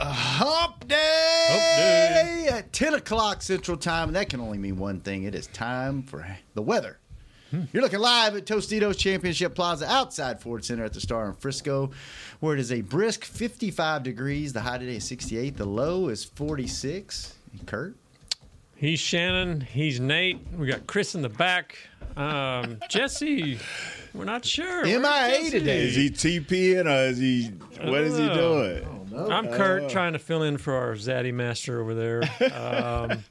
Hump day! At 10 o'clock Central Time, and that can only mean one thing. It is time for the weather. You're looking live at Tostitos Championship Plaza outside Ford Center at the Star in Frisco, where it is a brisk 55 degrees. The high today is 68. The low is 46. Kurt? He's Shannon. He's Nate. We got Chris in the back. Um, Jesse, we're not sure. MIA today. Is he TPing or is he? What is he Oh. doing? I'm Kurt, trying to fill in for our Zaddy master over there. Um,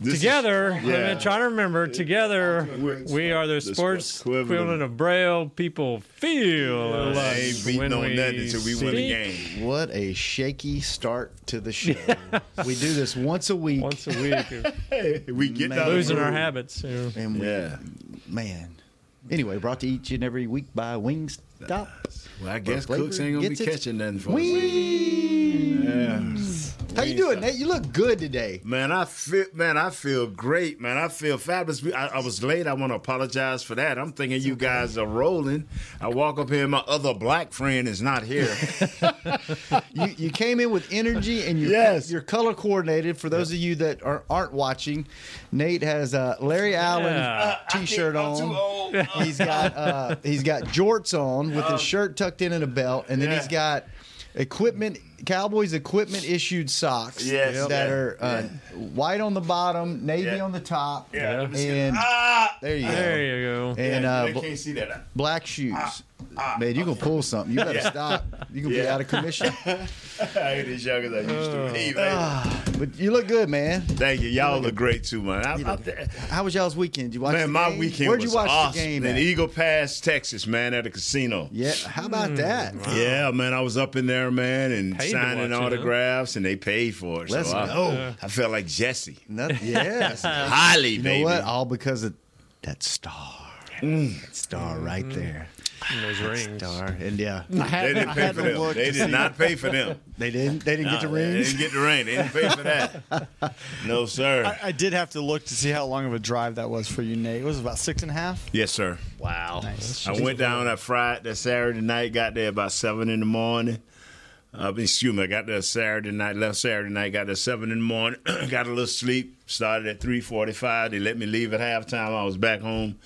This is- together, I'm yeah. gonna remember. Together, We're- we are the, the sports sports equivalent. equivalent of Braille. People feel I us ain't beating on we nothing until we win a speak. game. What a shaky start to the show. we do this once a week. Once a week, Hey, we get out of losing our groove. habits. you know. and we, Yeah. man. Anyway, brought to each and every week by Wingstop. Well, I guess Cooks ain't gonna be catching nothing for us. Wings. How you doing, Nate? You look good today. Man, I feel man, I feel great, man. I feel fabulous. I, I was late. I want to apologize for that. I'm thinking you guys are rolling. I walk up here, my other black friend is not here. You you came in with energy and you're, Yes. you're color coordinated. For those of you that are, aren't watching, Nate has a Larry Allen Yeah. t-shirt I'm on. He's got uh, he's got jorts on with his shirt tucked in and a belt, and then Yeah. he's got equipment Cowboys equipment issued socks Yes. that Yeah. are uh, white on the bottom, navy Yeah. on the top, Yeah, let me see and ah, there you go, There you go. and yeah, uh, they can't see that. black shoes. Man, you gonna pull something? You better Yeah. stop. You gonna be out of commission. I ain't as young as I used to be. Ah. man. But you look good, man. Thank you. Y'all look great too, man. I, I, How was y'all's weekend? Did you watch Man, the my game? weekend Where'd was you watch awesome. the game? in? Eagle Pass, Texas, man, at a casino. Yeah, how about that? Yeah, man, I was up in there, man, and Paid to signing watch it, huh? autographs, and they paid for it. Let's so I, go. I felt like Jesse. Nothing, yes. Holley, you know baby. what? All because of that star. Mm. That star right mm. there. And those rings. Star. And yeah, They didn't pay for them. They did not pay for them. they didn't. They didn't get the Nah, They didn't get the ring. They didn't pay for that. No, sir. I, I did have to look to see how long of a drive that was for you, Nate. It was about six and a half. yes, sir. Wow. I went down that Friday, that Saturday night, got there about seven in the morning. Uh, excuse me, I got there Saturday night, left Saturday night, got there seven in the morning, got a little sleep, started at three forty-five. They let me leave at halftime. I was back home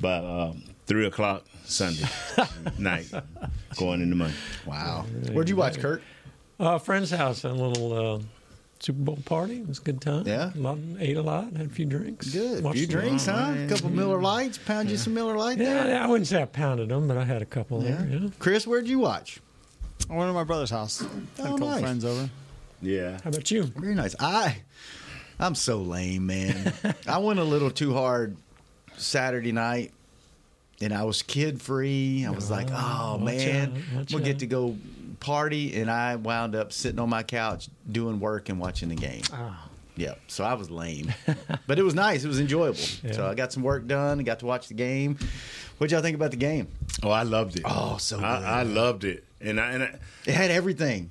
by um, three o'clock Sunday night, going in the money. Wow. Where'd you watch, Kurt? Uh, friend's house, a little uh, Super Bowl party. It was a good time. Yeah. a lot, ate a lot, had a few drinks. Good. Watched few drinks, huh? A couple Miller Lites. Pound you some Miller Lite Yeah, there. yeah, I wouldn't say I pounded them, but I had a couple there. Yeah. Chris, where'd you watch? I went to my brother's house. Had Oh, a couple nice. friends over. Yeah. How about you? Very nice. I, I'm so lame, man. I went a little too hard Saturday night, and I was kid free. I was like, oh watch man, watch we'll get to go party, and I wound up sitting on my couch doing work and watching the game. Ah. Yeah, so I was lame, but it was nice. It was enjoyable. So I got some work done. and got to watch the game. What'd y'all think about the game? Oh, I loved it. Oh, so good. I, I loved it, and I, and I, It had everything.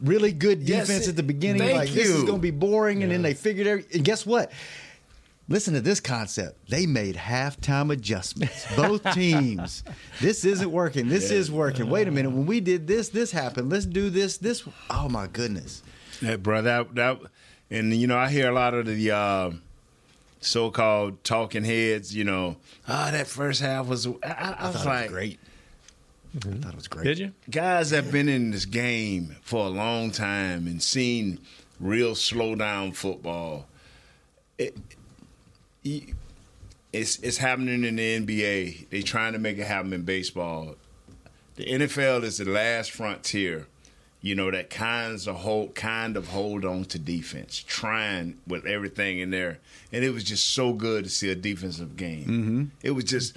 Really good Yes, defense it- at the beginning. thank like this is going to be boring, and then they figured every. And guess what? Listen to this concept. They made halftime adjustments. Both teams. This isn't working. This is working. Wait a minute. When we did this, this happened. Let's do this. This. Oh my goodness. Hey, bro, that that, and you know, I hear a lot of the uh, so-called talking heads. You know, ah, that first half was. I, I, I was thought like, it was great. I thought it was great. Did you? guys have been in this game for a long time and seen real slow down football. It, it- it's it's happening in the NBA. They're trying to make it happen in baseball. The NFL is the last frontier. You know that kinds of hold kind of hold on to defense, trying with everything in there, and it was just so good to see a defensive game. Mm-hmm. It was just,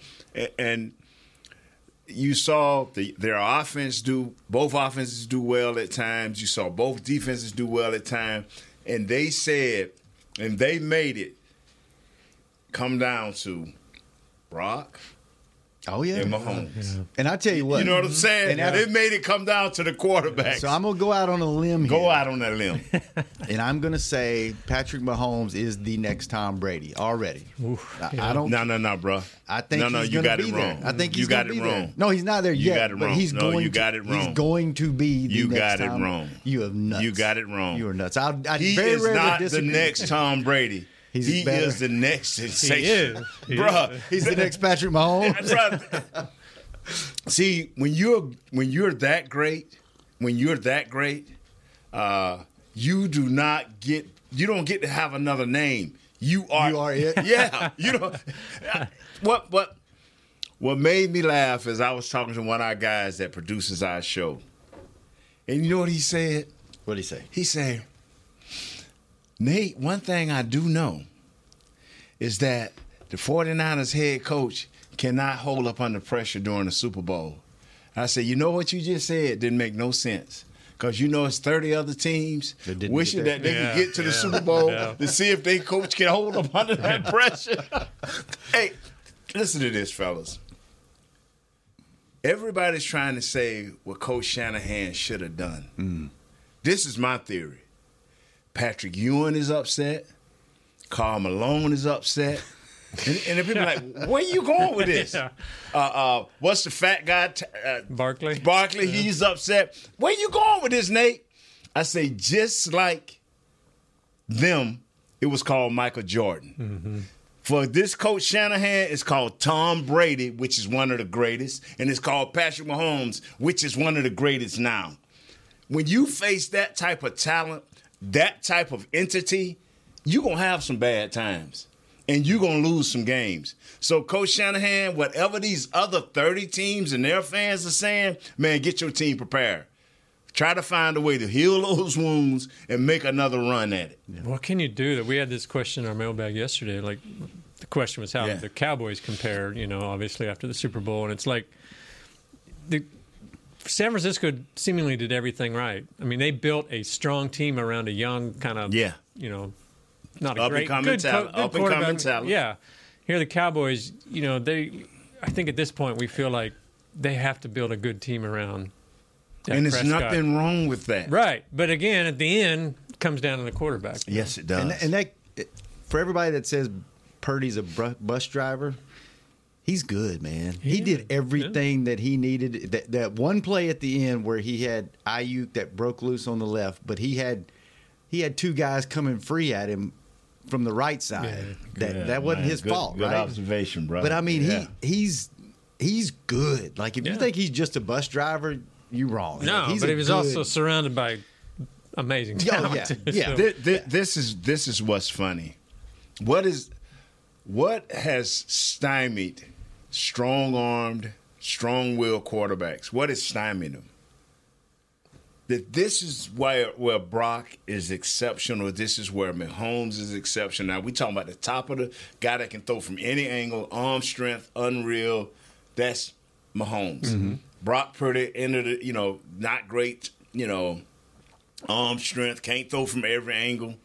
and you saw the, their offense do both offenses do well at times. You saw both defenses do well at times, and they said, and they made it come down to Brock Oh yeah. and Mahomes. And I tell you what, You know what I'm saying? And I- it made it come down to the quarterback. So I'm gonna go out on a limb go here, out on that limb. and I'm gonna say Patrick Mahomes is the next Tom Brady already. I, I don't. no, no, no, bro. I think no, no, he's you got be it there. wrong. I think he's you got it be there. wrong. No, he's not there yet. You yet. got it But wrong. he's No, going. you to, got it wrong. He's going to be. The next Tom. You next got it Tom- wrong. You have nuts. You got it wrong. You are nuts. I, I He very is not disagree. the next Tom Brady. He's he better. is the next sensation. is. He Bruh, is. He's the next Patrick Mahomes. See, when you're when you're that great, when you're that great, uh, you do not get you don't get to have another name. You are You are it? Yeah. You know what what what made me laugh is I was talking to one of our guys that produces our show. And you know what he said? What did he say? He said, Nate, one thing I do know is that the 49ers head coach cannot hold up under pressure during the Super Bowl. I said, you know what you just said didn't make no sense. Because you know it's 30 other teams wishing that they Yeah, could get to the yeah, Super Bowl yeah. to see if their coach can hold up under that pressure. hey, listen to this, fellas. Everybody's trying to say what Coach Shanahan should have done. This is my theory. Patrick Ewing is upset. Karl Malone is upset. And, and the people are like, where you going with this? Yeah. uh, uh, what's the fat guy? T- uh, Barkley? Barkley, he's upset. Where you going with this, Nate? I say, just like them, it was called Michael Jordan. For this coach Shanahan, it's called Tom Brady, which is one of the greatest, and it's called Patrick Mahomes, which is one of the greatest now. When you face that type of talent, that type of entity, you're gonna have some bad times. And you're gonna lose some games. So, Coach Shanahan, whatever these other 30 teams and their fans are saying, man, get your team prepared. Try to find a way to heal those wounds and make another run at it. What can you do? That we had this question in our mailbag yesterday. Like the question was how Yeah. the Cowboys compare. You know, obviously after the Super Bowl, and it's like the San Francisco seemingly did everything right. I mean, they built a strong team around a young kind of Yeah. you know, not a Up great coming good, talent- co- good up and coming quarterback. talent. Yeah, here the Cowboys. You know, they. I think at this point we feel like they have to build a good team around. Dak and there's Prescott. nothing wrong with that. Right, but again, at the end, it comes down to the quarterback. Yes, it does. And, and that for everybody that says Purdy's a bus driver, he's good, man. He did everything that he needed. That, that one play at the end where he had Aiyuk that broke loose on the left, but he had he had two guys coming free at him from the right side. that Yeah, that wasn't man. his Good- fault, good right? observation, bro. But I mean, Yeah. he he's he's good. Like if you think he's just a bus driver, you're wrong. No, He's but he was good- also surrounded by amazing oh, Yeah, talent. yeah, yeah. so- Thi- thi- this is this is what's funny. What is what has stymied strong-armed, strong-willed quarterbacks? What is stymied them? That this is where where Brock is exceptional. This is where Mahomes is exceptional. Now we talking about the top of the guy that can throw from any angle, arm strength, unreal. That's Mahomes. Mm-hmm. Brock Purdy ended it, you know, not great, you know, arm strength, can't throw from every angle.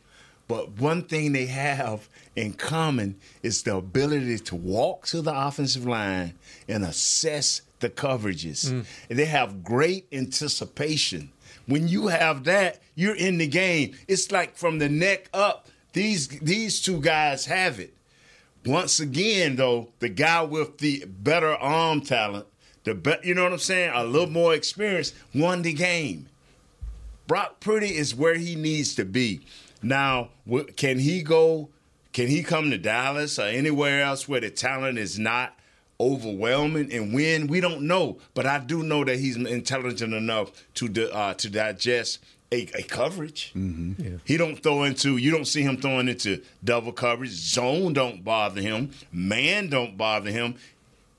But one thing they have in common is the ability to walk to the offensive line and assess the coverages. Mm. And they have great anticipation. When you have that, you're in the game. It's like from the neck up, these these two guys have it. Once again, though, the guy with the better arm talent, the be- you know what I'm saying, a little more experience, won the game. Brock Purdy is where he needs to be. Now, can he go? Can he come to Dallas or anywhere else where the talent is not overwhelming and win? We don't know, but I do know that he's intelligent enough to di- uh, to digest a, a coverage. He don't throw into. You don't see him throwing into double coverage. Zone don't bother him. Man don't bother him.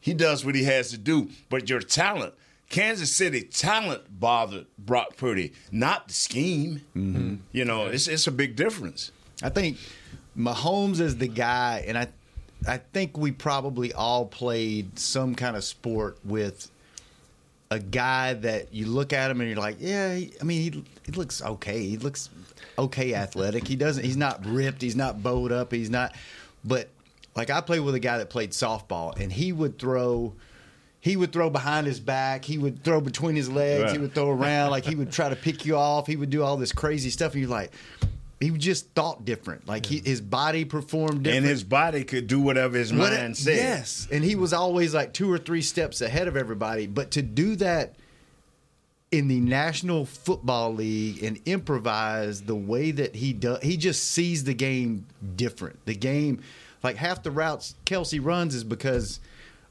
He does what he has to do. But your talent, Kansas City talent bothered Brock Purdy, not the scheme. Mm-hmm. You know, it's it's a big difference. I think Mahomes is the guy, and I, I think we probably all played some kind of sport with a guy that you look at him and you're like, yeah, I mean, he he looks okay. He looks okay athletic. He doesn't. He's not ripped. He's not bowed up. He's not. But like I played with a guy that played softball, and he would throw. He would throw behind his back. He would throw between his legs. Right. He would throw around. Like he would try to pick you off. He would do all this crazy stuff. And you're like, he just thought different. Like he, his body performed different. And his body could do whatever his What- mind said. Yes, and he was always like two or three steps ahead of everybody. But to do that in the National Football League and improvise the way that he does, he just sees the game different. The game, like half the routes Kelce runs is because,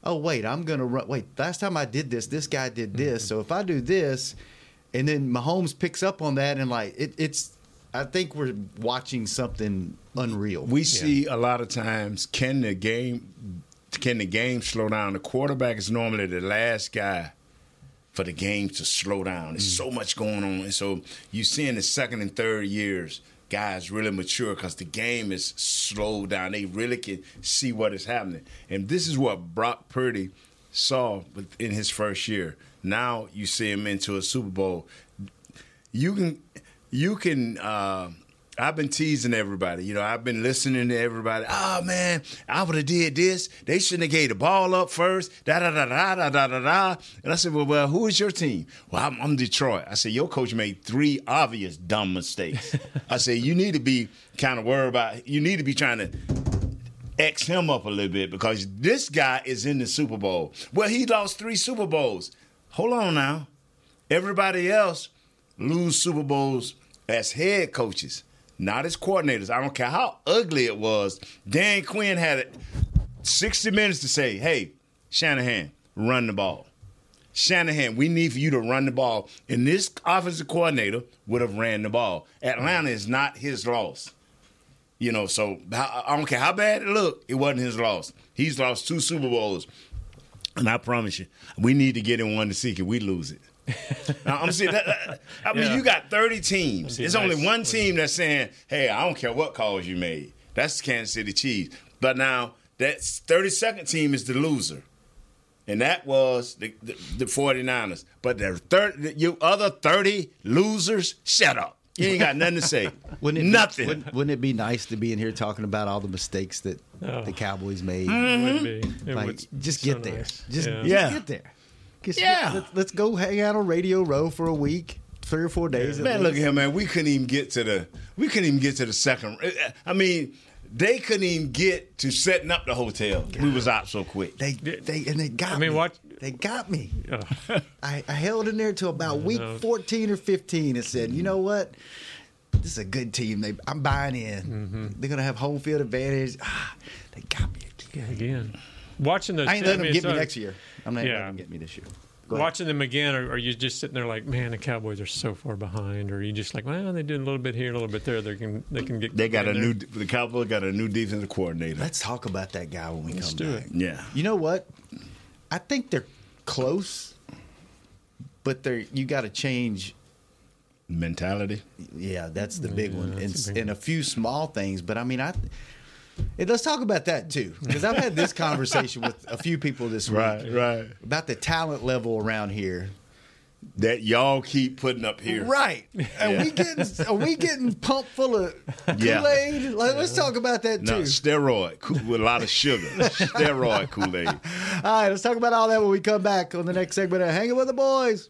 oh wait, I'm gonna run. Wait, last time I did this, this guy did this. Mm-hmm. So if I do this, and then Mahomes picks up on that, and like it, it's. I think we're watching something unreal. We see a lot of times can the game can the game slow down? The quarterback is normally the last guy for the game to slow down. There's mm. so much going on, and so you see in the second and third years, guys really mature because the game is slowed down. They really can see what is happening, and this is what Brock Purdy saw in his first year. Now you see him into a Super Bowl. You can, you can. Uh, I've been teasing everybody. You know, I've been listening to everybody. Oh man, I would have did this. They shouldn't have gave the ball up first. Da da da da da da da. And I said, well, well, who is your team? Well, I'm, I'm Detroit. I said, your coach made three obvious dumb mistakes. I said, you need to be kind of worried about. You need to be trying to X him up a little bit because this guy is in the Super Bowl. Well, he lost three Super Bowls. Hold on now. Everybody else lose Super Bowls as head coaches, not as coordinators. I don't care how ugly it was. Dan Quinn had it 60 minutes to say, hey, Shanahan, run the ball. Shanahan, we need for you to run the ball. And this offensive coordinator would have ran the ball. Atlanta is not his loss. You know, so I don't care how bad it looked, it wasn't his loss. He's lost two Super Bowls. And I promise you, we need to get in one to see if we lose it. Now, I'm saying that, that- I mean, Yeah. you got 30 teams. It's nice. only one team that's saying, hey, I don't care what calls you made. That's the Kansas City Chiefs. But now that 32nd team is the loser. And that was the, the, the 49ers. But the third, you other 30 losers, shut up. You ain't got nothing to say. Wouldn't it Nothing. Be, wouldn't, wouldn't it be nice to be in here talking about all the mistakes that Oh. the Cowboys made? Would mm-hmm. be. It Like, would- just so get there. nice. Just, yeah. just get there. Just Yeah. let's, let's go hang out on Radio Row for a week, three or four days. at Man, look at him, man. We couldn't even get to the. We couldn't even get to the second. I mean, they couldn't even get to setting up the hotel. We was out so quick. They, they, and they got me. I mean, me. what- They got me. I, I held in there till about week know. 14 or 15 and said, you know what? This is a good team. They, I'm buying in. Mm-hmm. They're going to have home field advantage. Ah, they got me again. again. Watching those, I ain't letting them get me next year. I'm not Yeah. letting them get me this year. Watching them again, or are you just sitting there like, man, the Cowboys are so far behind? Or are you just like, well, they did a little bit here, a little bit there. They can they can get. They got a there. new. The Cowboys got a new defensive coordinator. Let's talk about that guy when we Let's come do back. it. yeah. You know what? I think they're close, but they're you got to change. Mentality. Yeah, that's the big one, and, a big and a few small things. But I mean, I. And let's talk about that too, because I've had this conversation with a few people this week Right. Right. about the talent level around here. That y'all keep putting up here. Right? Are we getting are we getting pumped full of Kool Aid? Like, let's talk about that No too. steroid with a lot of sugar. steroid Kool Aid. All right, let's talk about all that when we come back on the next segment of Hanging with the Boys.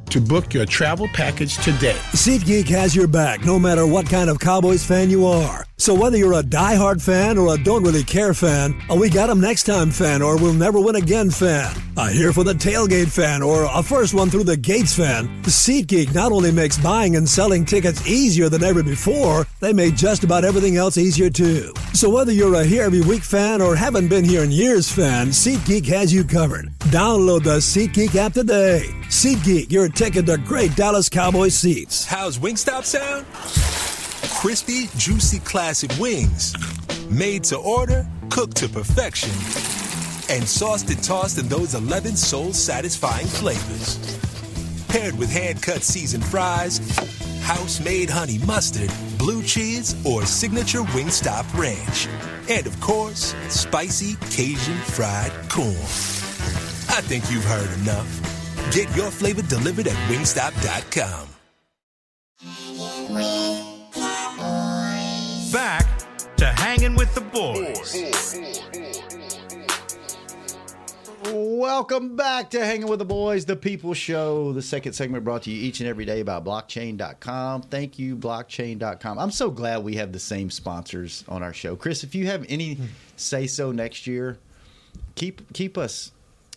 to book your travel package today. SeatGeek has your back no matter what kind of Cowboys fan you are. So whether you're a die-hard fan or a don't really care fan, a we got 'em next time fan or we'll never win again fan, a here for the tailgate fan or a first one through the gates fan, SeatGeek not only makes buying and selling tickets easier than ever before, they make just about everything else easier too. So whether you're a here every week fan or haven't been here in years fan, SeatGeek has you covered. Download the SeatGeek app today. SeatGeek, your ticket to great Dallas Cowboys seats. How's Wingstop sound? Crispy, juicy, classic wings. Made to order, cooked to perfection. And sauced and tossed in those 11 soul satisfying flavors. Paired with hand cut seasoned fries, house made honey mustard, blue cheese, or signature Wingstop ranch. And of course, spicy Cajun fried corn. I think you've heard enough. Get your flavor delivered at wingstop.com. Back to hanging with the boys. Welcome back to Hanging with the Boys, the People Show. The second segment brought to you each and every day by blockchain.com. Thank you, blockchain.com. I'm so glad we have the same sponsors on our show. Chris, if you have any hmm. say so next year, keep keep us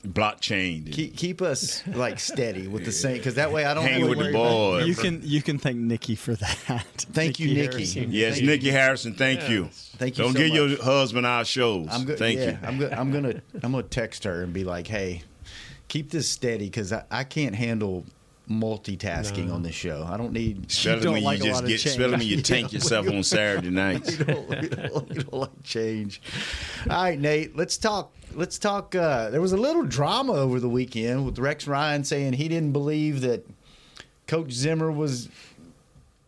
blockchain. Keep, keep us like steady with the same because that way I don't Hang have to with the worry about- boys. You can you can thank Nikki for that. Thank you, Nikki. Harrison. Yes, Thank Nikki Harrison. Thank you. Thank you Don't so give your husband our shows. I'm good. Thank yeah, you. I'm, go- I'm gonna I'm gonna text her and be like, hey, keep this steady because I, I can't handle multitasking on this show. I don't need. Especially when you just get, especially when you tank yourself on Saturday nights. you, don't, we don't, we don't like change. All right, Nate. Let's talk. Let's talk. Uh, there was a little drama over the weekend with Rex Ryan saying he didn't believe that Coach Zimmer was.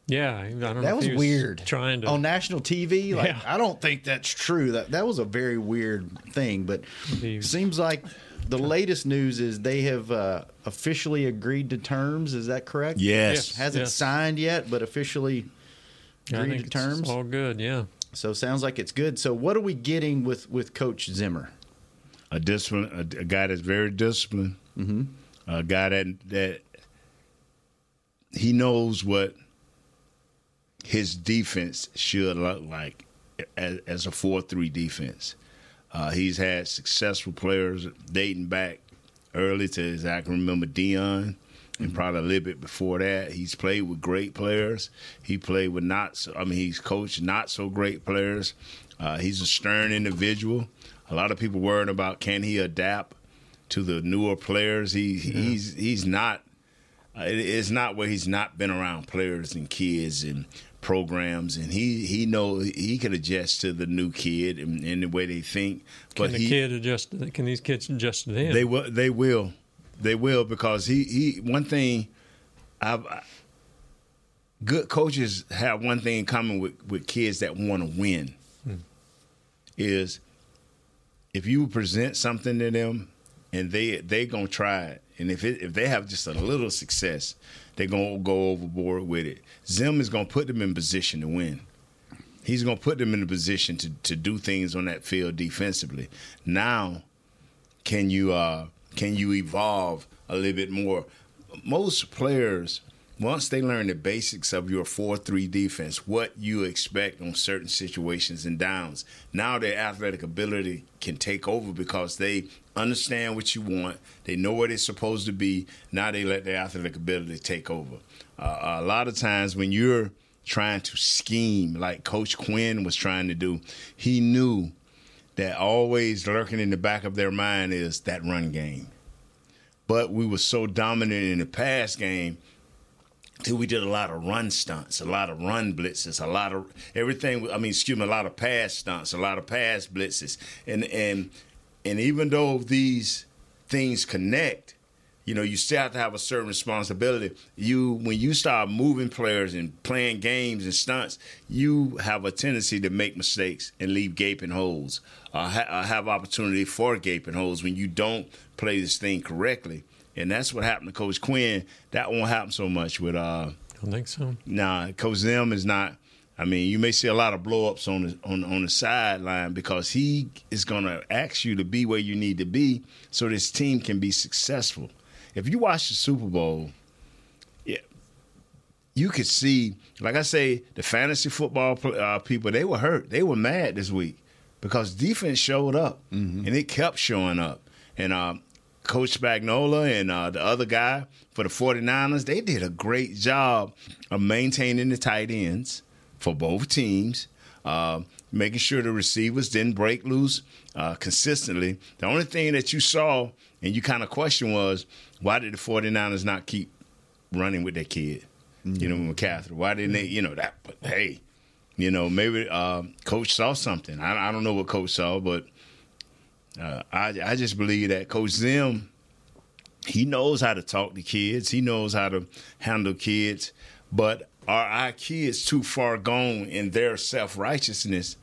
Yeah, I don't know. That if was, weird. Trying to on national TV. Like Yeah. I don't think that's true. That that was a very weird thing. But seems like the latest news is they have uh, officially agreed to terms. Is that correct? Yes. Yes, Hasn't yes. signed yet, but officially I agreed think to it's terms. all good. Yeah. So sounds like it's good. So what are we getting with with Coach Zimmer? A discipline, a, a guy that's very disciplined, mm-hmm. a guy that that he knows what his defense should look like as, as a four-three defense. Uh, he's had successful players dating back early to as I can remember Deion. And probably a little bit before that, he's played with great players. He played with not, so, I mean, he's coached not so great players. Uh, he's a stern individual. A lot of people worried about can he adapt to the newer players. He he's he's not. Uh, it, it's not where he's not been around players and kids and programs, and he he know he can adjust to the new kid and, and the way they think. But Can the he, kid adjust? Can these kids adjust to them? they will. They will. They will because he he. One thing, I've. I, good coaches have one thing in common with with kids that want to win. Is if you present something to them and they they gonna try it, and if it, if they have just a little success, they're gonna go overboard with it. Zim is gonna put them in position to win. He's gonna put them in a position to to do things on that field defensively. Now can you uh, can you evolve a little bit more? Most players, once they learn the basics of your four-three defense, what you expect on certain situations and downs, now their athletic ability can take over because they understand what you want. They know where they're supposed to be. Now they let their athletic ability take over. Uh, a lot of times when you're trying to scheme like Coach Quinn was trying to do, he knew that always lurking in the back of their mind is that run game. But we were so dominant in the pass game we did a lot of run stunts, a lot of run blitzes, a lot of everything. I mean, excuse me, a lot of pass stunts, a lot of pass blitzes, and and and even though these things connect, you know, you still have to have a certain responsibility. You when you start moving players and playing games and stunts, you have a tendency to make mistakes and leave gaping holes. Uh, ha- have opportunity for gaping holes when you don't play this thing correctly. And that's what happened to Coach Quinn. That won't happen so much with uh I don't think so. Nah, Coach Zim is not. I mean, you may see a lot of blowups on the on on the sideline because he is going to ask you to be where you need to be so this team can be successful. If you watch the Super Bowl, yeah, you could see, like I say, the fantasy football uh, people they were hurt. They were mad this week because defense showed up Mm-hmm. and it kept showing up. And uh, Coach Spagnuolo and uh, the other guy for the 49ers, they did a great job of maintaining the tight ends for both teams, uh, making sure the receivers didn't break loose uh, consistently. The only thing that you saw and you kind of question was why did the 49ers not keep running with their kid? You know, McCaffrey. Why didn't they, you know, that, but hey, you know, maybe uh, coach saw something. I, I don't know what coach saw, but uh, I, I just believe that Coach Zim, he knows how to talk to kids. He knows how to handle kids. But are our kids too far gone in their self righteousness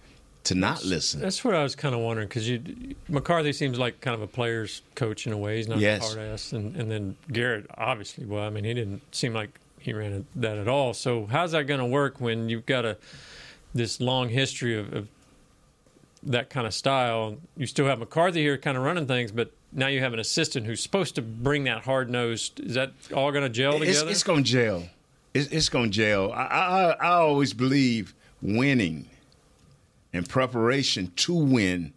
to not listen? That's what I was kind of wondering because you McCarthy seems like kind of a player's coach in a way. He's not Yes. a hard ass, and and then Garrett obviously. Well, I mean, he didn't seem like he ran that at all. So how's that going to work when you've got a this long history of, of that kind of style? You still have McCarthy here, kind of running things, but now you have an assistant who's supposed to bring that hard nosed. Is that all going to gel It's, together? it's going to jail. It's, it's going to jail. I, I, I always believe winning and preparation to win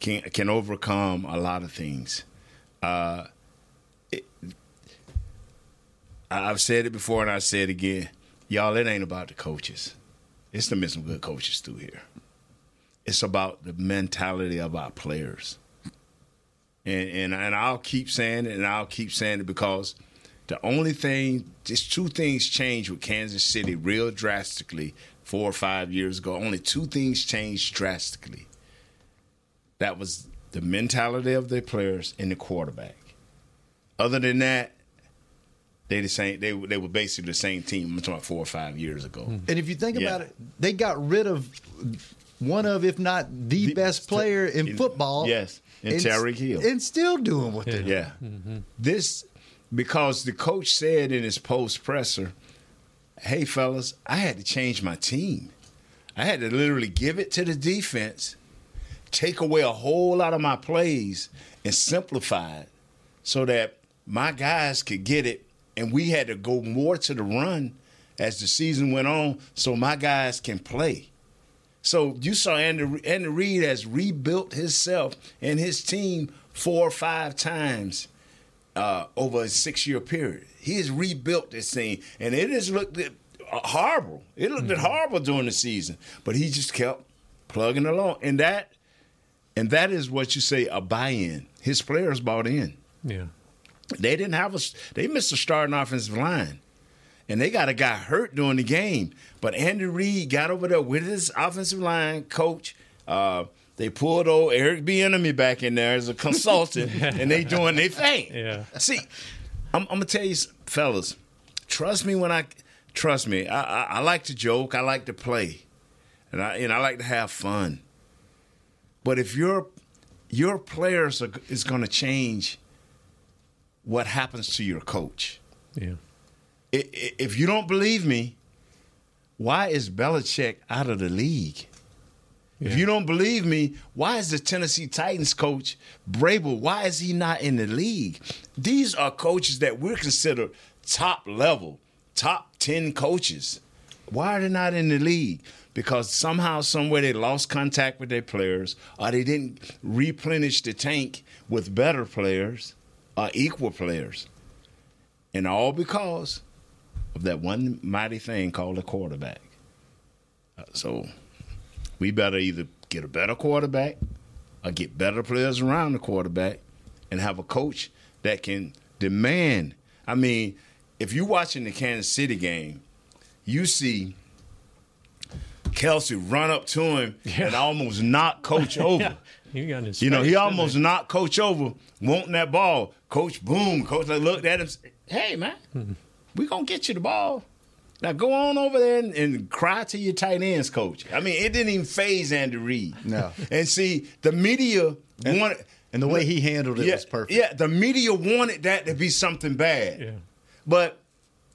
can can overcome a lot of things. Uh, it, I- I've said it before and I say it again. Y'all, it ain't about the coaches. It's to miss some good coaches through here. It's about the mentality of our players. And, and and I'll keep saying it and I'll keep saying it because the only thing, just two things changed with Kansas City real drastically four or five years ago. Only two things changed drastically. That was the mentality of their players and the quarterback. Other than that, they the same. They were- they were basically the same team. I'm talking about four or five years ago. And if you think Yeah. about it, they got rid of one of, if not the, best player in, in- football. yes, in and Tyreek Hill. and still doing what they're doing. Yeah. Mm-hmm. This because the coach said in his post presser, "Hey fellas, I had to change my team. I had to literally give it to the defense, take away a whole lot of my plays and simplify it so that my guys could get it and we had to go more to the run as the season went on so my guys can play." So you saw Andy, Andy Reid has rebuilt himself and his team four or five times uh, over a six year period. He has rebuilt this team, and it has looked at, uh, horrible. It looked at horrible during the season, but he just kept plugging along, and that and that is what you say a buy in. His players bought in. yeah. They didn't have a. They missed a starting offensive line, and they got a guy hurt during the game. But Andy Reid got over there with his offensive line coach. Uh, they pulled old Eric Bieniemy back in there as a consultant, and they doing their thing. Yeah. See, I'm, I'm gonna tell you, fellas. Trust me when I trust me. I, I, I like to joke. I like to play, and I and I like to have fun. But if your your players are, is going to change what happens to your coach. Yeah. If you don't believe me, why is Belichick out of the league? If you don't believe me, why is the Tennessee Titans coach Vrabel? Why is he not in the league? These are coaches that we're considered top level, top ten coaches. Why are they not in the league? Because somehow, somewhere, they lost contact with their players, or they didn't replenish the tank with better players or equal players, and all because of that one mighty thing called a quarterback. Uh, so we better either get a better quarterback or get better players around the quarterback and have a coach that can demand. I mean, if you're watching the Kansas City game, you see Kelce run up to him and almost knock coach over. He his You know, he almost knocked coach over, wanting that ball. Coach, boom. Coach like, looked at him, hey, man, we going to get you the ball. Now go on over there and, and cry to your tight ends coach. I mean, it didn't even faze Andy Reid. No. And see, the media wanted. And the way he handled it yeah, was perfect. Yeah, the media wanted that to be something bad. Yeah. But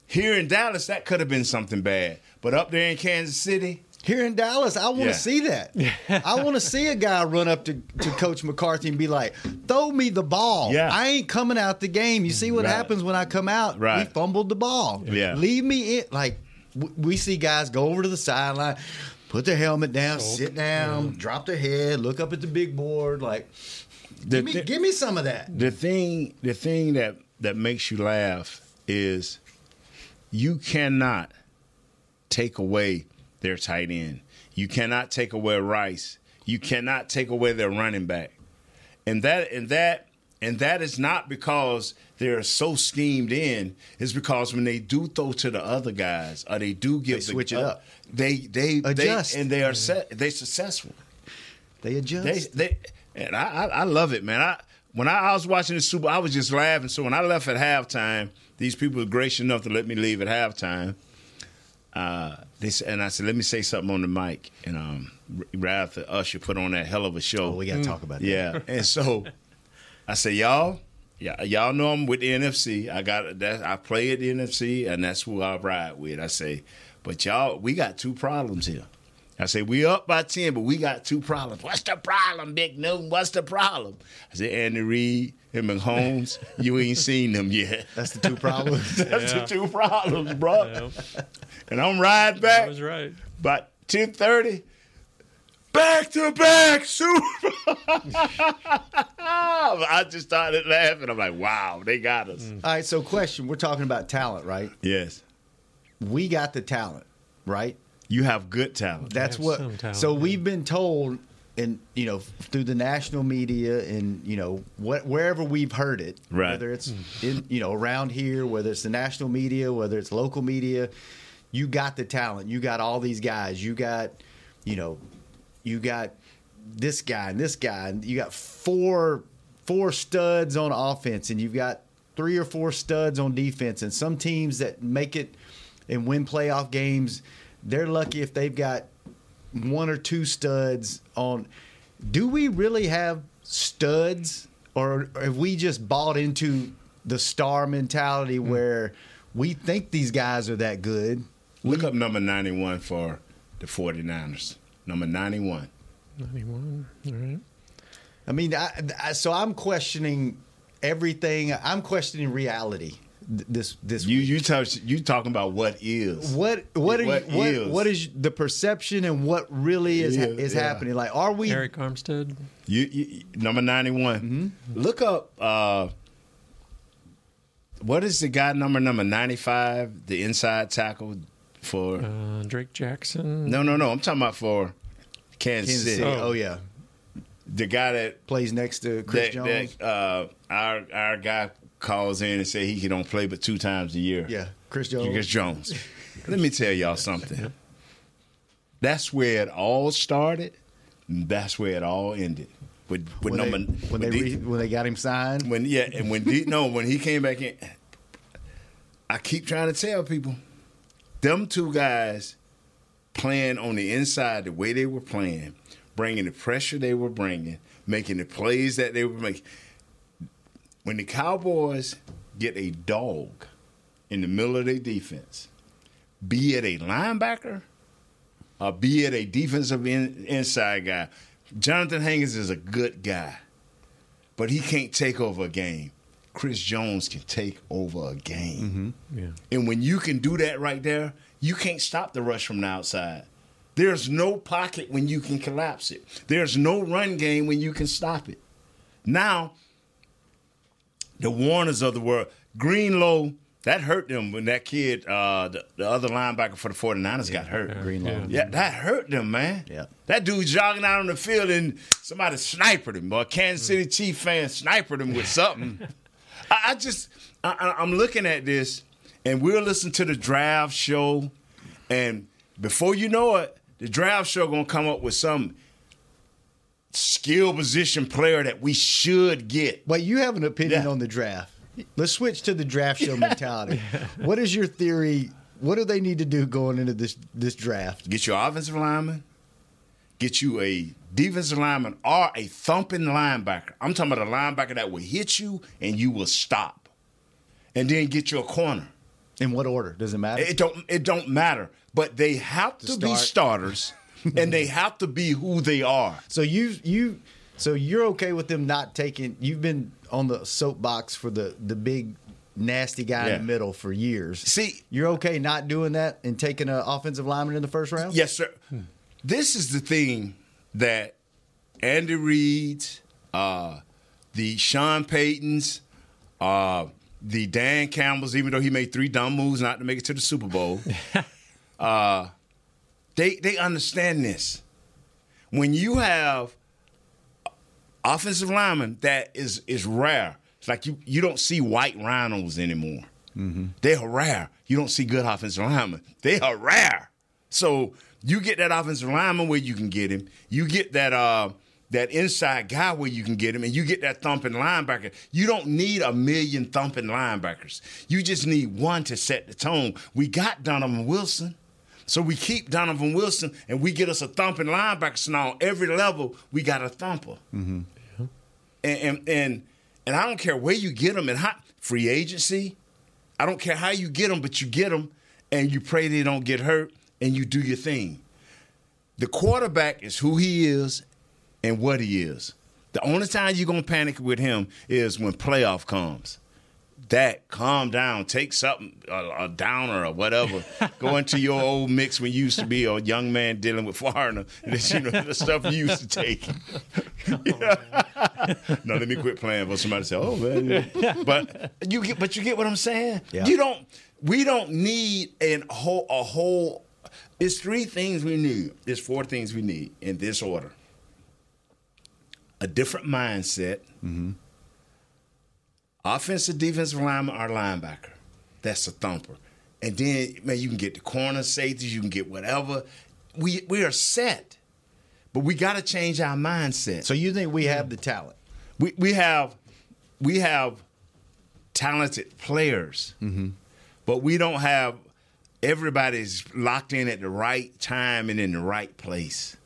here in Dallas, that could have been something bad. But up there in Kansas City, Here in Dallas, I want to Yeah. see that. I want to see a guy run up to, to Coach McCarthy and be like, throw me the ball. Yeah. I ain't coming out the game. You see what Right. happens when I come out? Right. We fumbled the ball. Yeah. Leave me in. Like, w- we see guys go over to the sideline, put their helmet down, sit down, drop their head, look up at the big board, like. The Give me, thi- give me some of that. The thing, the thing that that makes you laugh is you cannot take away their tight end. You cannot take away Rice. You cannot take away their running back. And that and that and that is not because they're so schemed in. It's because when they do throw to the other guys or they do give They the, switch it up. They they Adjust. they and they are set, they successful. They adjust. They, they, and I, I, I love it, man. I when I, I was watching the Super, I was just laughing. So when I left at halftime, these people were gracious enough to let me leave at halftime. Uh, they said, and I said, "Let me say something on the mic." And um, after Usher put on that hell of a show, Oh, we got to talk about that. yeah. And so I said, "Y'all, yeah, y'all know I'm with the NFC. I got that. I play at the NFC, and that's who I ride with." I say, "But y'all, we got two problems here." I say, "We up by ten, but we got two problems. What's the problem, Big Newton? What's the problem?" I said, "Andy Reid and McHolmes, you ain't seen them yet. That's the two problems. That's Yeah. the two problems, bro." Yeah, And I'm riding back. that was right. About ten thirty, back to back Super. I just started laughing. I'm like, wow, they got us. Mm. All right, so question. We're talking about talent, right? Yes, We got the talent, right? you have good talent. That's have what. some talent, so yeah. we've been told, and you know, through the national media, and you know, what wherever we've heard it, Right. whether it's hmm. in you know around here, whether it's the national media, whether it's local media, you got the talent. You got all these guys. You got, you know, you got this guy and this guy, and you got four four studs on offense, and you've got three or four studs on defense, and some teams that make it and win playoff games, they're lucky if they've got one or two studs on. Do we really have studs, or have we just bought into the star mentality hmm. where we think these guys are that good? Look up number 91 for the 49ers. Number 91. 91. All right. I mean, I, I, so I'm questioning everything. I'm questioning reality. Th- This this You you touch you talking about what is. what what are What you, what, is. what is the perception and what really is Yeah, is yeah. happening? Like, are we? Arik Armstead. You, you number 91. Look up uh what is the guy number number 95, the inside tackle for Uh, Drake Jackson. No, no, no. I'm talking about for Kansas, Kansas City. City. Oh. Oh yeah, The guy that plays next to Chris that, Jones. that uh, our our guy calls in and say he can don't play but two times a year. yeah, Chris Jones. Chris Jones. Let me tell y'all something. That's where it all started. and That's where it all ended. With with when number they, when they the- re, when they got him signed. when yeah, and when D, no, when he came back in, I keep trying to tell people, them two guys playing on the inside the way they were playing, bringing the pressure they were bringing, making the plays that they were making. When the Cowboys get a dog in the middle of their defense, be it a linebacker or be it a defensive in, inside guy, Johnathan Hankins is a good guy but he can't take over a game. Chris Jones can take over a game. Mm-hmm. Yeah. And when you can do that right there, you can't stop the rush from the outside. There's no pocket when you can collapse it. There's no run game when you can stop it. Now, the Warners of the world, Greenlaw, that hurt them when that kid, uh, the, the other linebacker for the 49ers got hurt. Greenlaw, Yeah, that hurt them, man. Yeah. That dude jogging out on the field and somebody sniped him, or a Kansas City Chief fan sniped him with something. I, I just, I, I- I'm looking at this, and we're listening to the draft show, and before you know it, the draft show gonna come up with some skill position player that we should get. But you have an opinion Yeah. on the draft. Let's switch to the draft show mentality. What is your theory? What do they need to do going into this this draft? Get your offensive lineman, get you a defensive lineman or a thumping linebacker. I'm talking about a linebacker that will hit you and you will stop. And then get you a corner. In what order? Does it matter? It don't it don't matter. But they have to, be start. starters and they have to be who they are. So you you so you're okay with them not taking? You've been on the soapbox for the the big nasty guy Yeah. in the middle for years. See, you're okay not doing that and taking an offensive lineman in the first round. Yes, sir. This is the thing that Andy Reid's, uh, the Sean Paytons, uh, the Dan Campbells, even though he made three dumb moves not to make it to the Super Bowl, uh, they they understand this. When you have offensive linemen, that is is rare. It's like you you don't see white rhinos anymore. They are rare. You don't see good offensive linemen. They are rare. So you get that offensive lineman where you can get him. You get that uh that inside guy where you can get him, and you get that thumping linebacker. You don't need a million thumping linebackers. You just need one to set the tone. We got Donovan Wilson. So we keep Donovan Wilson and we get us a thumping linebacker. So now on every level, we got a thumper. Mm-hmm. And, and and and I don't care where you get them and how free agency. I don't care how you get them, but you get them and you pray they don't get hurt and you do your thing. The quarterback is who he is and what he is. The only time you're gonna panic with him is when playoff comes. That calm down, take something a, a downer or whatever. Go into your old mix when you used to be a young man dealing with foreigner. This, you know the stuff you used to take. Oh, no, let me quit playing. But somebody say, "Oh man," but you get, but you get what I'm saying. Yeah. You don't. We don't need an whole a whole. It's three things we need. There's four things we need in this order. A different mindset. Mm-hmm. Offensive, defensive lineman, or linebacker. That's a thumper. And then, man, you can get the corner safeties. You can get whatever. We we are set, but we got to change our mindset. So you think we have the talent? We we have we have talented players, mm-hmm. but we don't have everybody's locked in at the right time and in the right place.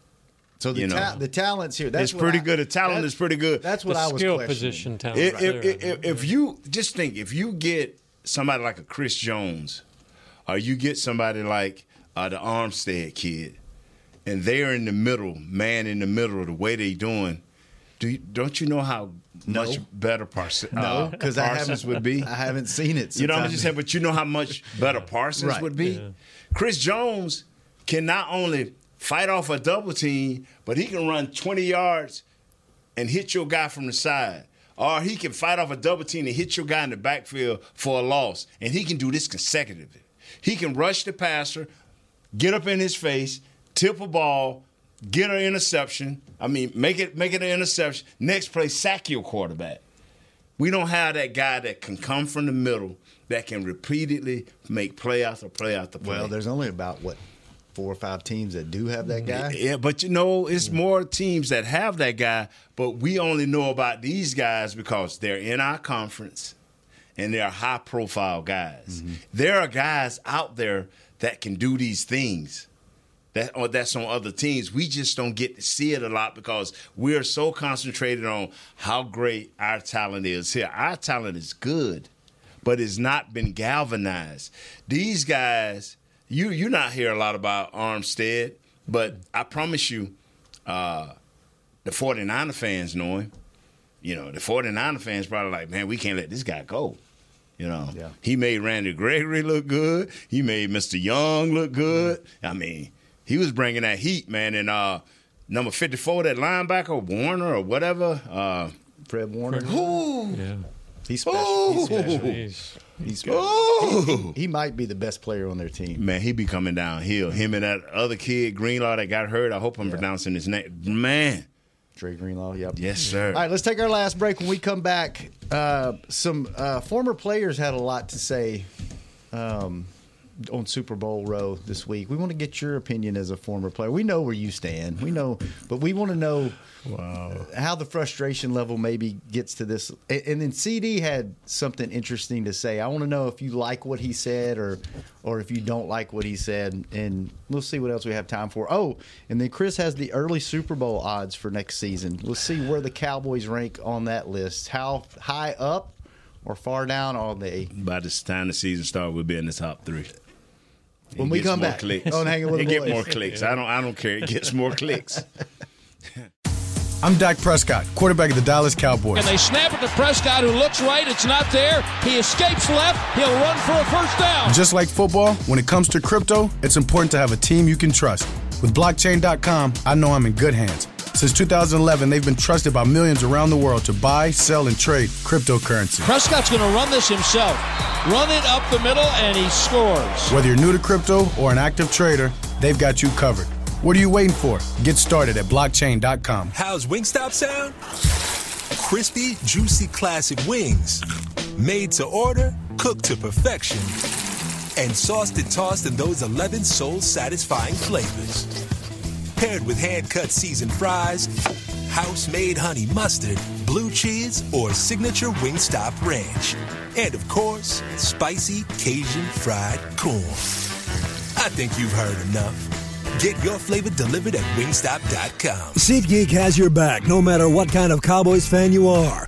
So the You know. ta- the talents here. That's it's pretty I- good. The talent is pretty good. That's what The I was skill questioning. position talent. If, right if, there. if, if you just think, if you get somebody like a Chris Jones, or you get somebody like uh, the Armstead kid, and they're in the middle, man in the middle, of the way they're doing, do you, don't you know how No. much better Pars- No, uh, because I Parsons haven't would be? I haven't seen it. You know what I'm just I- saying? But you know how much better Parsons Right. would be? Chris Jones can not only fight off a double team, but he can run 20 yards and hit your guy from the side. Or he can fight off a double team and hit your guy in the backfield for a loss. And he can do this consecutively. He can rush the passer, get up in his face, tip a ball, get an interception. I mean, make it make it an interception. Next play, sack your quarterback. We don't have that guy that can come from the middle that can repeatedly make play after play after play. Well, there's only about what four or five teams that do have that guy. Yeah, but you know, it's hmm. more teams that have that guy, but we only know about these guys because they're in our conference and they're high profile guys. Mm-hmm. There are guys out there that can do these things. That or that's on other teams. We just don't get to see it a lot because we're so concentrated on how great our talent is here. Our talent is good, but it's not been galvanized. These guys, you you not hear a lot about Armstead, but I promise you, uh, the 49er fans know him. You know, the 49er fans probably like, man, we can't let this guy go. You know, Yeah. he made Randy Gregory look good. He made Mr. Young look good. I mean, he was bringing that heat, man. And uh, number 54, that linebacker, Warner or whatever. Uh, Fred Warner. Ooh. yeah. He's special. He's special. He's- He's special. Ooh. He might be the best player on their team. Man, he be coming downhill. Him and that other kid, Greenlaw, that got hurt. I hope I'm pronouncing his name. Man. Dre Greenlaw. Yep. Yes, sir. All right, let's take our last break. When we come back, uh, some uh, former players had a lot to say um, on Super Bowl row this week. We want to get your opinion as a former player. We know where you stand. We know, but we want to know how the frustration level maybe gets to this. And, then CD had something interesting to say. I want to know if you like what he said or or if you don't like what he said. And we'll see what else we have time for. Oh, and then Chris has the early Super Bowl odds for next season. Let's see where the Cowboys rank on that list. How high up or far down are they? By the time the season starts, we'll be in the top three. When It we gets come more back clicks. on Hanging with it the get more clicks. I don't. I don't care. It gets more clicks. I'm Dak Prescott, quarterback of the Dallas Cowboys. And they snap it to Prescott, who looks right. It's not there. He escapes left. He'll run for a first down. Just like football, when it comes to crypto, it's important to have a team you can trust. With blockchain.com, I know I'm in good hands. Since 2011, they've been trusted by millions around the world to buy, sell, and trade cryptocurrency. Prescott's going to run this himself. Run it up the middle, and he scores. Whether you're new to crypto or an active trader, they've got you covered. What are you waiting for? Get started at blockchain.com. How's Wingstop sound? Crispy, juicy classic wings. Made to order, cooked to perfection. And sauced and tossed in those 11 soul satisfying flavors. Paired with hand cut seasoned fries, house made honey mustard, blue cheese, or signature Wingstop ranch. And of course, spicy Cajun fried corn. I think you've heard enough. Get your flavor delivered at wingstop.com. SeatGeek has your back no matter what kind of Cowboys fan you are.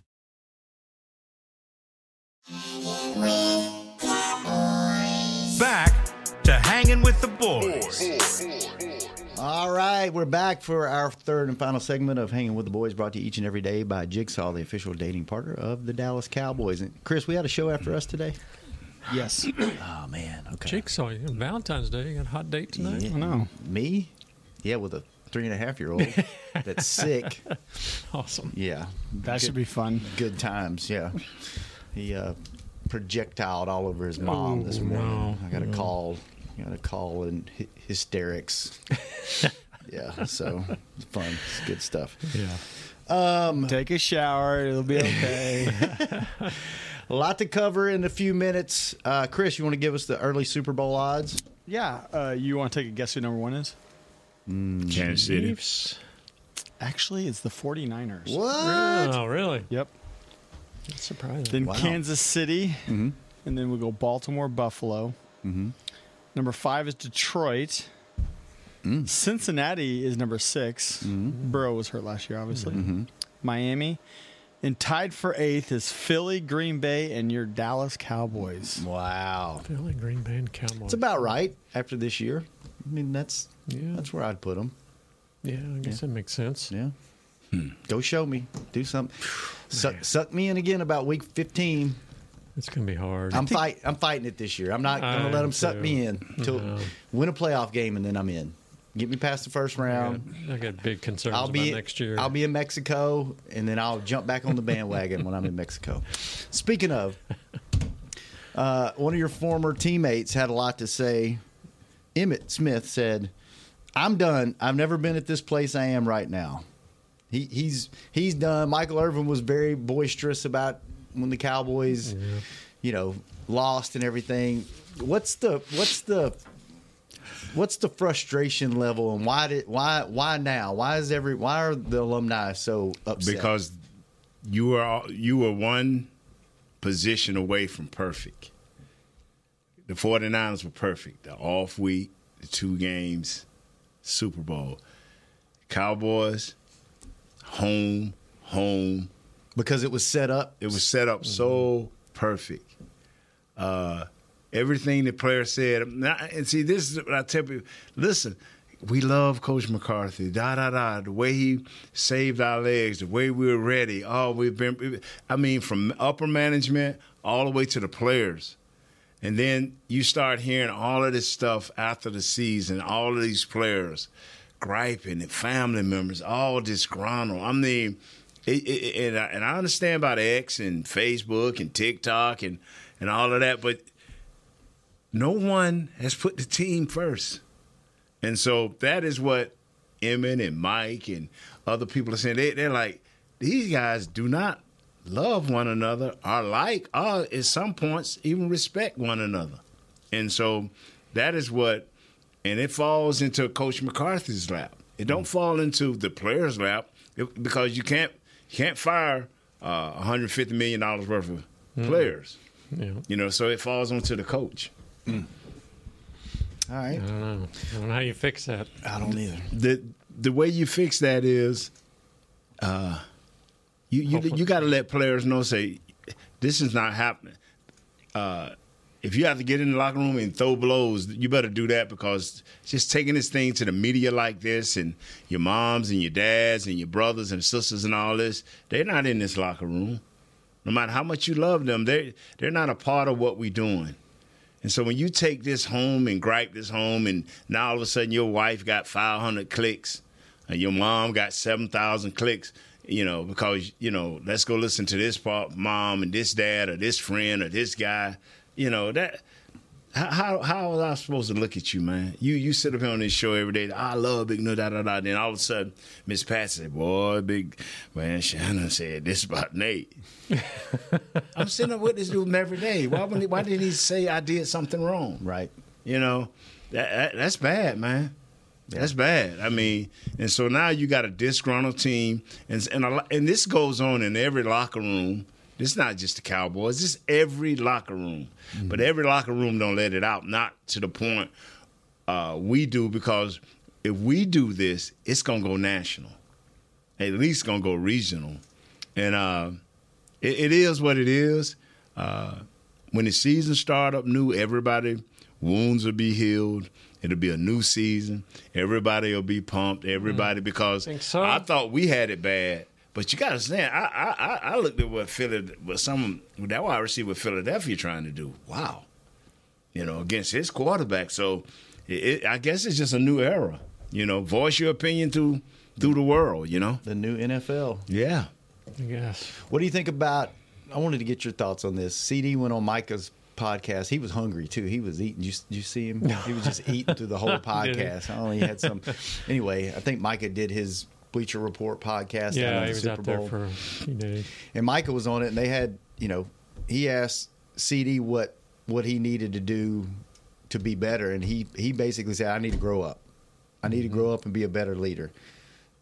All right, we're back for our third and final segment of Hanging with the Boys, brought to you each and every day by Jigsaw, the official dating partner of the Dallas Cowboys. And Chris, we had a show after us today. Yes. oh man. Okay. Jigsaw, Valentine's Day. You got a hot date tonight? Yeah. Me? Yeah, with a three and a half year old that's sick. Awesome. Yeah. That should be fun. Good times. Yeah. He uh, projectiled all over his mom Oh, this morning. no. I got a No. call. I got a call and hy- hysterics. yeah. So it's fun. It's good stuff. Yeah. Um, Take a shower. It'll be okay. a lot to cover in a few minutes. Uh, Chris, you want to give us the early Super Bowl odds? yeah. Uh, you want to take a guess who number one is? Kansas City. Chiefs. Actually, it's the 49ers. What? Oh, really? Yep. That's surprising. Then Wow. Kansas City. Mhm. And then we go Baltimore, Buffalo. Mm-hmm. Number five is Detroit. Mm. Cincinnati is number 6 Burrow was hurt last year, obviously. Mm-hmm. Miami. And tied for eighth is Philly, Green Bay, and your Dallas Cowboys. Wow. Philly, Green Bay, and Cowboys. It's about right after this year. I mean, that's Yeah. that's where I'd put them. Yeah, I guess that makes sense. Yeah. Go show me. Do something. Suck, suck me in again about week 15. It's going to be hard. I'm fight. I'm fighting it this year. I'm not going I to let them suck too. me in until No. win a playoff game and then I'm in. Get me past the first I got, round. I got big concerns I'll be about next year. I'll be in Mexico and then I'll jump back on the bandwagon when I'm in Mexico. Speaking of, uh, one of your former teammates had a lot to say. Emmitt Smith said, "I'm done. I've never been at this place I am right now." He, he's he's done. Michael Irvin was very boisterous about when the Cowboys, you know, lost and everything. What's the what's the what's the frustration level and why did why why now? Why is every why are the alumni so upset? because you were all, you were one position away from perfect. The 49ers were perfect. The off week, the two games, Super Bowl. Cowboys, home, home. Because it was set up. It was set up so perfect. Uh, everything the player said. And see, this is what I tell people. Listen, we love Coach McCarthy. Da da da. The way he saved our legs. The way we were ready. Oh, we've been. I mean, from upper management all the way to the players. And then you start hearing all of this stuff after the season, all of these players griping and family members, all disgruntled. I mean, it, it, and I, and I understand about X and Facebook and TikTok and and all of that, but no one has put the team first, and so that is what Emmitt and Mike and other people are saying. They, they're like, these guys do not love one another, or like, or at some points even respect one another, and so that is what, and it falls into Coach McCarthy's lap. It don't mm. fall into the players' lap because you can't can't fire uh, 150 million dollars worth of Mm. players. Yeah. You know, so it falls onto the coach. All right. I don't know. I don't know how you fix that. I don't either. The the way you fix that is, uh, you you you got to let players know. Say, this is not happening. Uh, if you have to get in the locker room and throw blows, you better do that because just taking this thing to the media like this, and your moms and your dads and your brothers and sisters and all this, they're not in this locker room. No matter how much you love them, they they're not a part of what we're doing. And so when you take this home and gripe this home, and now all of a sudden your wife got 500 clicks, and your mom got 7,000 clicks, you know, because, you know, let's go listen to this part, mom and this dad or this friend or this guy, you know, that. How how was I supposed to look at you, man? You you sit up here on this show every day. I love Big No da da da. Then all of a sudden, Miss Pat said, "Boy, Big man, Shannon said this about Nate." I'm sitting up with this dude every day. Why wouldn't he, why didn't he say I did something wrong? Right. You know, that, that that's bad, man. That's bad. I mean, and so now you got a disgruntled team, and and a, and this goes on in every locker room. It's not just the Cowboys. It's every locker room. But every locker room don't let it out. Not to the point uh, we do because if we do this, it's gonna go national. At least gonna go regional, and uh, it, it is what it is. Uh, when the season start up new, everybody wounds will be healed. It'll be a new season. Everybody will be pumped. Everybody because I thought we had it bad. But you got to understand, I, I I- I looked at what Philly, what some that wide receiver with Philadelphia trying to do. Wow, you know, against his quarterback. So it, it, I guess it's just a new era. You know, voice your opinion to through the world. You know, the new NFL. Yeah. Yes. What do you think about? I wanted to get your thoughts on this. CD went on Micah's podcast. He was hungry too. He was eating. You, you see him? He was just eating through the whole Did he? podcast. I only had some. Anyway, I think Micah did his Bleacher Report podcast. Yeah, out of he the was Super out there Bowl. for a few days. and Michael was on it, and they had, you know, he asked CD what what he needed to do to be better, and he he basically said, "I need to grow up. I need to grow up and be a better leader."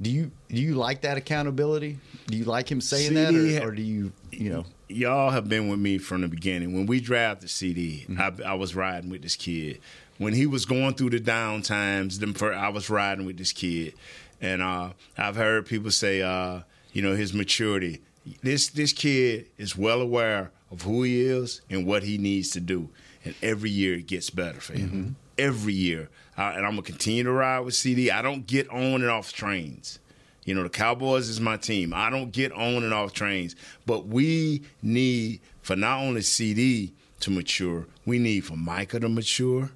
Do you do you like that accountability? Do you like him saying CD that, or, or do you you know? y'all have been with me from the beginning. When we drafted CD, Mm-hmm. I, I was riding with this kid. When he was going through the down times, them fir- I was riding with this kid, and uh, I've heard people say, uh, you know, his maturity. This this kid is well aware of who he is and what he needs to do, and every year it gets better for him. Every year, and I'm gonna continue to ride with CD. I don't get on and off trains. You know, the Cowboys is my team. I don't get on and off trains, but we need for not only CD to mature, we need for Micah to mature.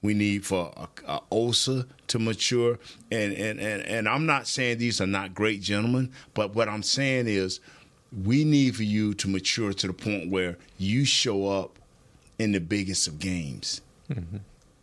We need for a, a Osa to mature, and, and and and I'm not saying these are not great gentlemen, but what I'm saying is we need for you to mature to the point where you show up in the biggest of games.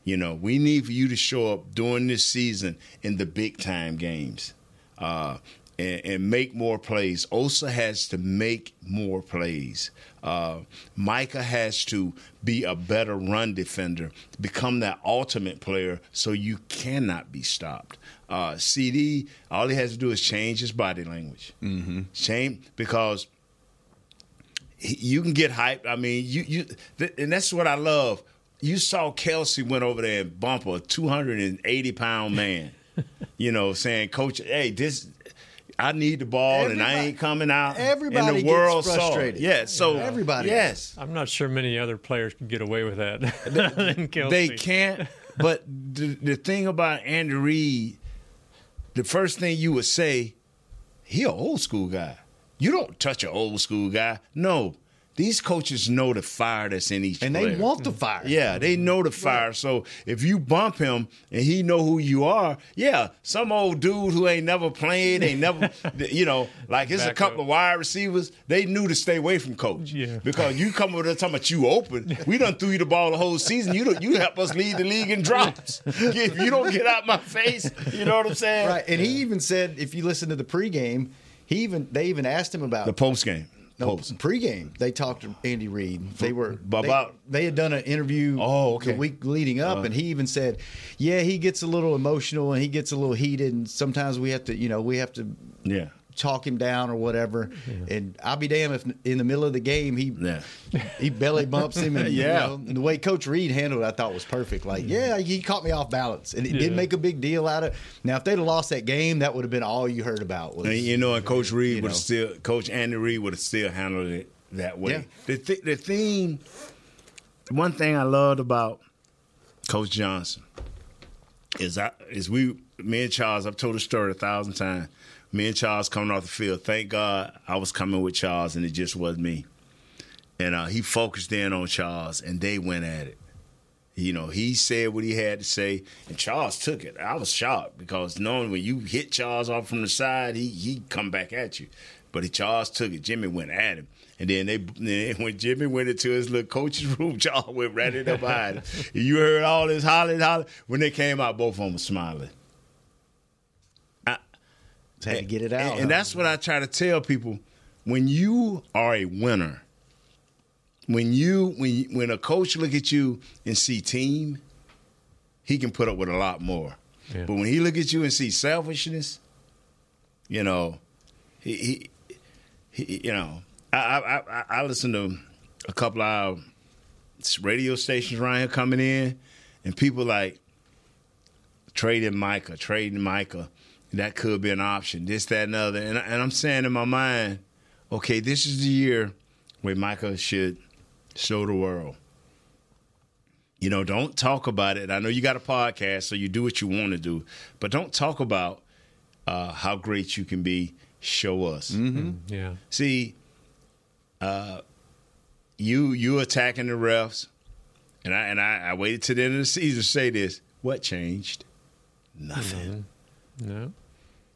You know, we need for you to show up during this season in the big time games. Uh, and, and make more plays. Osa has to make more plays. Uh, Micah has to be a better run defender, become that ultimate player so you cannot be stopped. Uh, CD, all he has to do is change his body language. Mm-hmm. Change because he- you can get hyped. I mean, you you, th- and that's what I love. You saw Kelce went over there and bump a two hundred and eighty pound man. you know, saying, "Coach, hey, this." I need the ball and I ain't coming out. everybody and the gets world frustrated. Saw. Yeah, so Everybody. Yes, I'm not sure many other players could get away with that. than they can't. But the, the thing about Andy Reid, the first thing you would say, he an old school guy. You don't touch an old school guy. No, these coaches know the fire that's in each And player. they want the mm. fire. Yeah, they know the fire. So if you bump him and he know who you are, yeah, some old dude who ain't never played, ain't never, you know, like it's a couple up. of wide receivers. They knew to stay away from coach. Yeah. Because you come over there talking about you open. We done threw you the ball the whole season. You don't, you help us lead the league in drops. If you don't get out my face, you know what I'm saying? Right. And he even said, if you listen to the pregame, he even they even asked him about The post game. No, pregame. They talked to Andy Reid. They were About- they, they had done an interview. Oh, okay. The week leading up, Uh. and he even said, "Yeah, he gets a little emotional and he gets a little heated, and sometimes we have to, you know, we have to Yeah. Talk him down or whatever." And I'll be damned if in the middle of the game he Yeah. he belly bumps him, and Yeah. you know, and the way Coach Reid handled it, I thought was perfect. Like, yeah, he caught me off balance, and it didn't make a big deal out of. it. Now, if they'd have lost that game, that would have been all you heard about. Was And, you know, and Coach Reid would have still, Coach Andy Reid would have still handled it that way. Yeah. The th- the thing, one thing I loved about Coach Johnson is I is we me and Charles. I've told the story a thousand times. Me and Charles coming off the field. Thank God I was coming with Charles, and it just wasn't me. And uh, he focused in on Charles, and they went at it. You know, he said what he had to say, and Charles took it. I was shocked because knowing when you hit Charles off from the side, he he come back at you. But Charles took it. Jimmy went at him, and then they then when Jimmy went into his little coach's room, Charles went right in there behind him. You heard all this hollering, hollering. When they came out, both of them were smiling. Had to get it out. And, and that's what I try to tell people: when you are a winner, when you when when a coach look at you and see team, he can put up with a lot more. Yeah. But when he look at you and see selfishness, you know, he, he, he you know, I, I I I listen to a couple of radio stations around here coming in, and people like trading Micah, trading Micah. That could be an option. This, that, and other. And, I- and I'm saying in my mind, okay, this is the year where Micah should show the world. You know, don't talk about it. I know you got a podcast, so you do what you want to do, but don't talk about uh, how great you can be. Show us. Yeah. See, uh, you you attacking the refs, and I and I, I waited to the end of the season to say this. What changed? Nothing. No.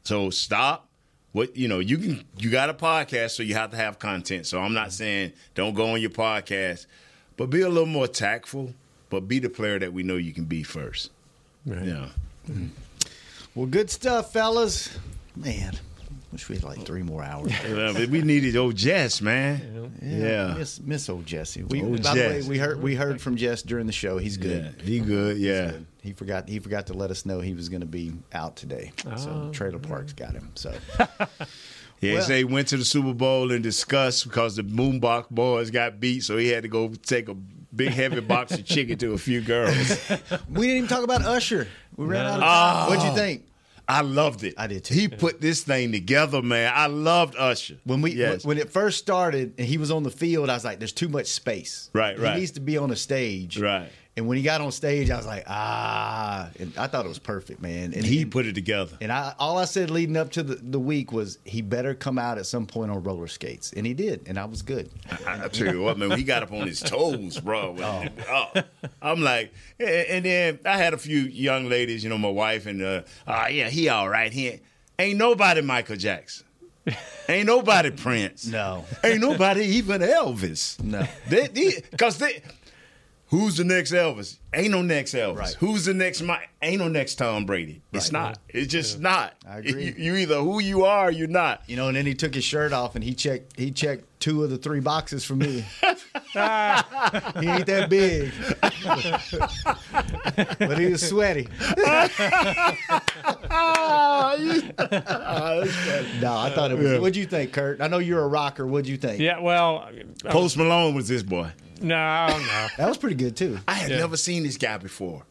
So stop. What you know, you can you got a podcast, so you have to have content. So I'm not mm-hmm. saying don't go on your podcast, but be a little more tactful. But be the player that we know you can be first. Right. Yeah. Mm-hmm. Well, good stuff, fellas. Man, wish we had like three more hours. Yeah, we needed old Jess, man. Yeah. Miss, miss old Jesse. We, Old by Jess. the way, we heard we heard from Jess during the show. He's good. Yeah, he good. Yeah. Good. He forgot he forgot to let us know he was going to be out today. So Oh. Trailer Park's got him. So Yeah, Well- he went to the Super Bowl and discussed because the Moonbox boys got beat, so he had to go take a big heavy box of chicken to a few girls. we didn't even talk about Usher. We ran out of time. Oh. What'd you ah. think? I loved it. I did too. He put this thing together, man. I loved Usher. When we Yes. when it first started and he was on the field, I was like, "There's too much space. Right, He right. needs to be on a stage. Right. And when he got on stage, I was like, ah, and I thought it was perfect, man. And he put it together. And I, all I said leading up to the, the week was he better come out at some point on roller skates, and he did, and I was good. I, I tell you what, man, he got up on his toes, bro. Oh. I'm like, and then I had a few young ladies, you know, my wife, and uh, uh yeah, he all right. He ain't, nobody Michael Jackson. Ain't nobody Prince. No. Ain't nobody even Elvis. No. They, they, they, who's the next Elvis? Ain't no next Elvis. Right. Who's the next Mike? Ain't no next Tom Brady. It's Right. not. It's just not. I agree. You, you either who you are, or you're not. You know, and then he took his shirt off and he checked he checked two of the three boxes for me. he ain't that big, but he was sweaty. no, I thought it was. Yeah. What'd you think, Kurt? I know you're a rocker. What'd you think? Yeah. Well. Post Malone was this boy. No. No. That was pretty good too. I had Yeah. never seen this guy before.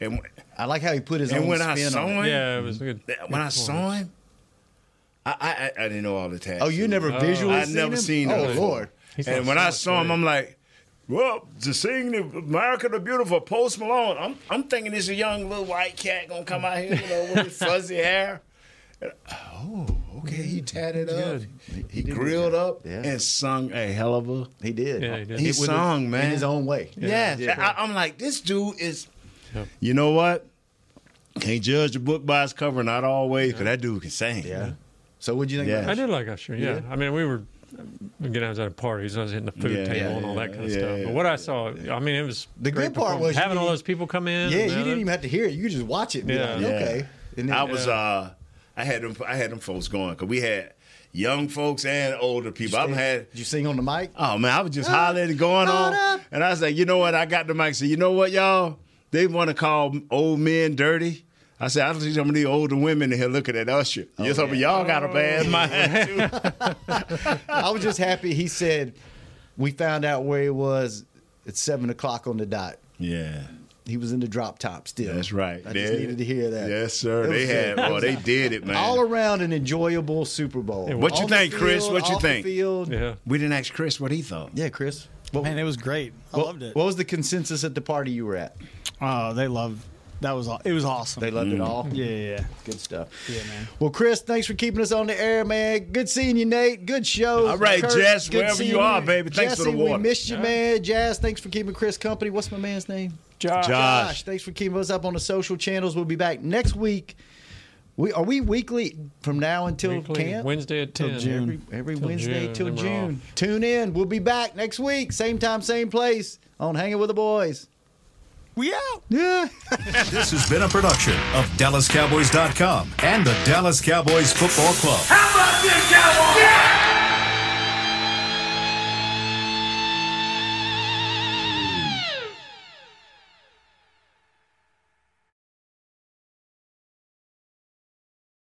And I like how he put his And own when I saw on him- it. Yeah. It was good. when I saw him, I I, I, I didn't know all the tattoos. Oh, you never oh, visually I'd seen never him? seen Oh, him. before. Lord. He's And when so I much saw him. I'm like, well, to sing the America the Beautiful Post Malone, I'm I'm thinking this a young little white cat gonna come out here, you know, with his fuzzy hair. Oh, okay, he tatted up, he, did grilled up, Yeah. and sung a hell of a. He did. Yeah, he did. He With his- sung, man, in his own way. Yeah, Yeah. I, I'm like, this dude is. Yep. You know what? Can't judge a book by its cover, not always, because that dude can sing. Yeah. So what'd you think? Yeah. about I did like Usher. Yeah. Yeah. I mean, we were again. I was at parties. I was hitting the food Yeah, table yeah, and all that kind of yeah, stuff. But what I saw, I mean, it was The great good part was having all those people come in. Yeah, you didn't even have to hear it. You could just watch it. Yeah. like, Yeah. okay. And then, I was Yeah. uh I had them I had them folks going because we had young folks and older people. I've had Did you sing on the mic? oh man, I was just ah, hollering and going on. up. And I was like, you know what? I got the mic. Said, you know what, y'all? They want to call old men dirty. I said, I don't see some of these older women in here looking at Usher. you some of y'all got a bad oh. mind too. I was just happy he said we found out where he was at seven o'clock on the dot. yeah. He was in the drop top still. That's right. I just needed to hear that. Yes, sir. They was had. good. Well, they did it, man. All around an enjoyable Super Bowl. What you On the think, Chris? What you think? field. Yeah. we didn't ask Chris what he thought. Yeah, Chris. What, Man, it was great. I what- loved it. What was the consensus at the party you were at? Oh, they loved. That was all. It was awesome. They loved it all. yeah, yeah, yeah. Good stuff. Yeah, man. Well, Chris, thanks for keeping us on the air, man. Good seeing you, Nate. Good show. All right, Jess, good wherever seeing you are, baby. Thanks for the Jesse, water. We missed you, man. Jazz, thanks for keeping Chris company. What's my man's name? Josh. Josh. Thanks for keeping us up on the social channels. We'll be back next week. We are we weekly from now until Weekly, camp? Wednesday at 10. June. Every, every Till Wednesday June, till June. off. Tune in. We'll be back next week, same time, same place on Hanging with the Boys. We out. Yeah. This has been a production of DallasCowboys.com and the Dallas Cowboys Football Club. How about this, Cowboys? Yeah!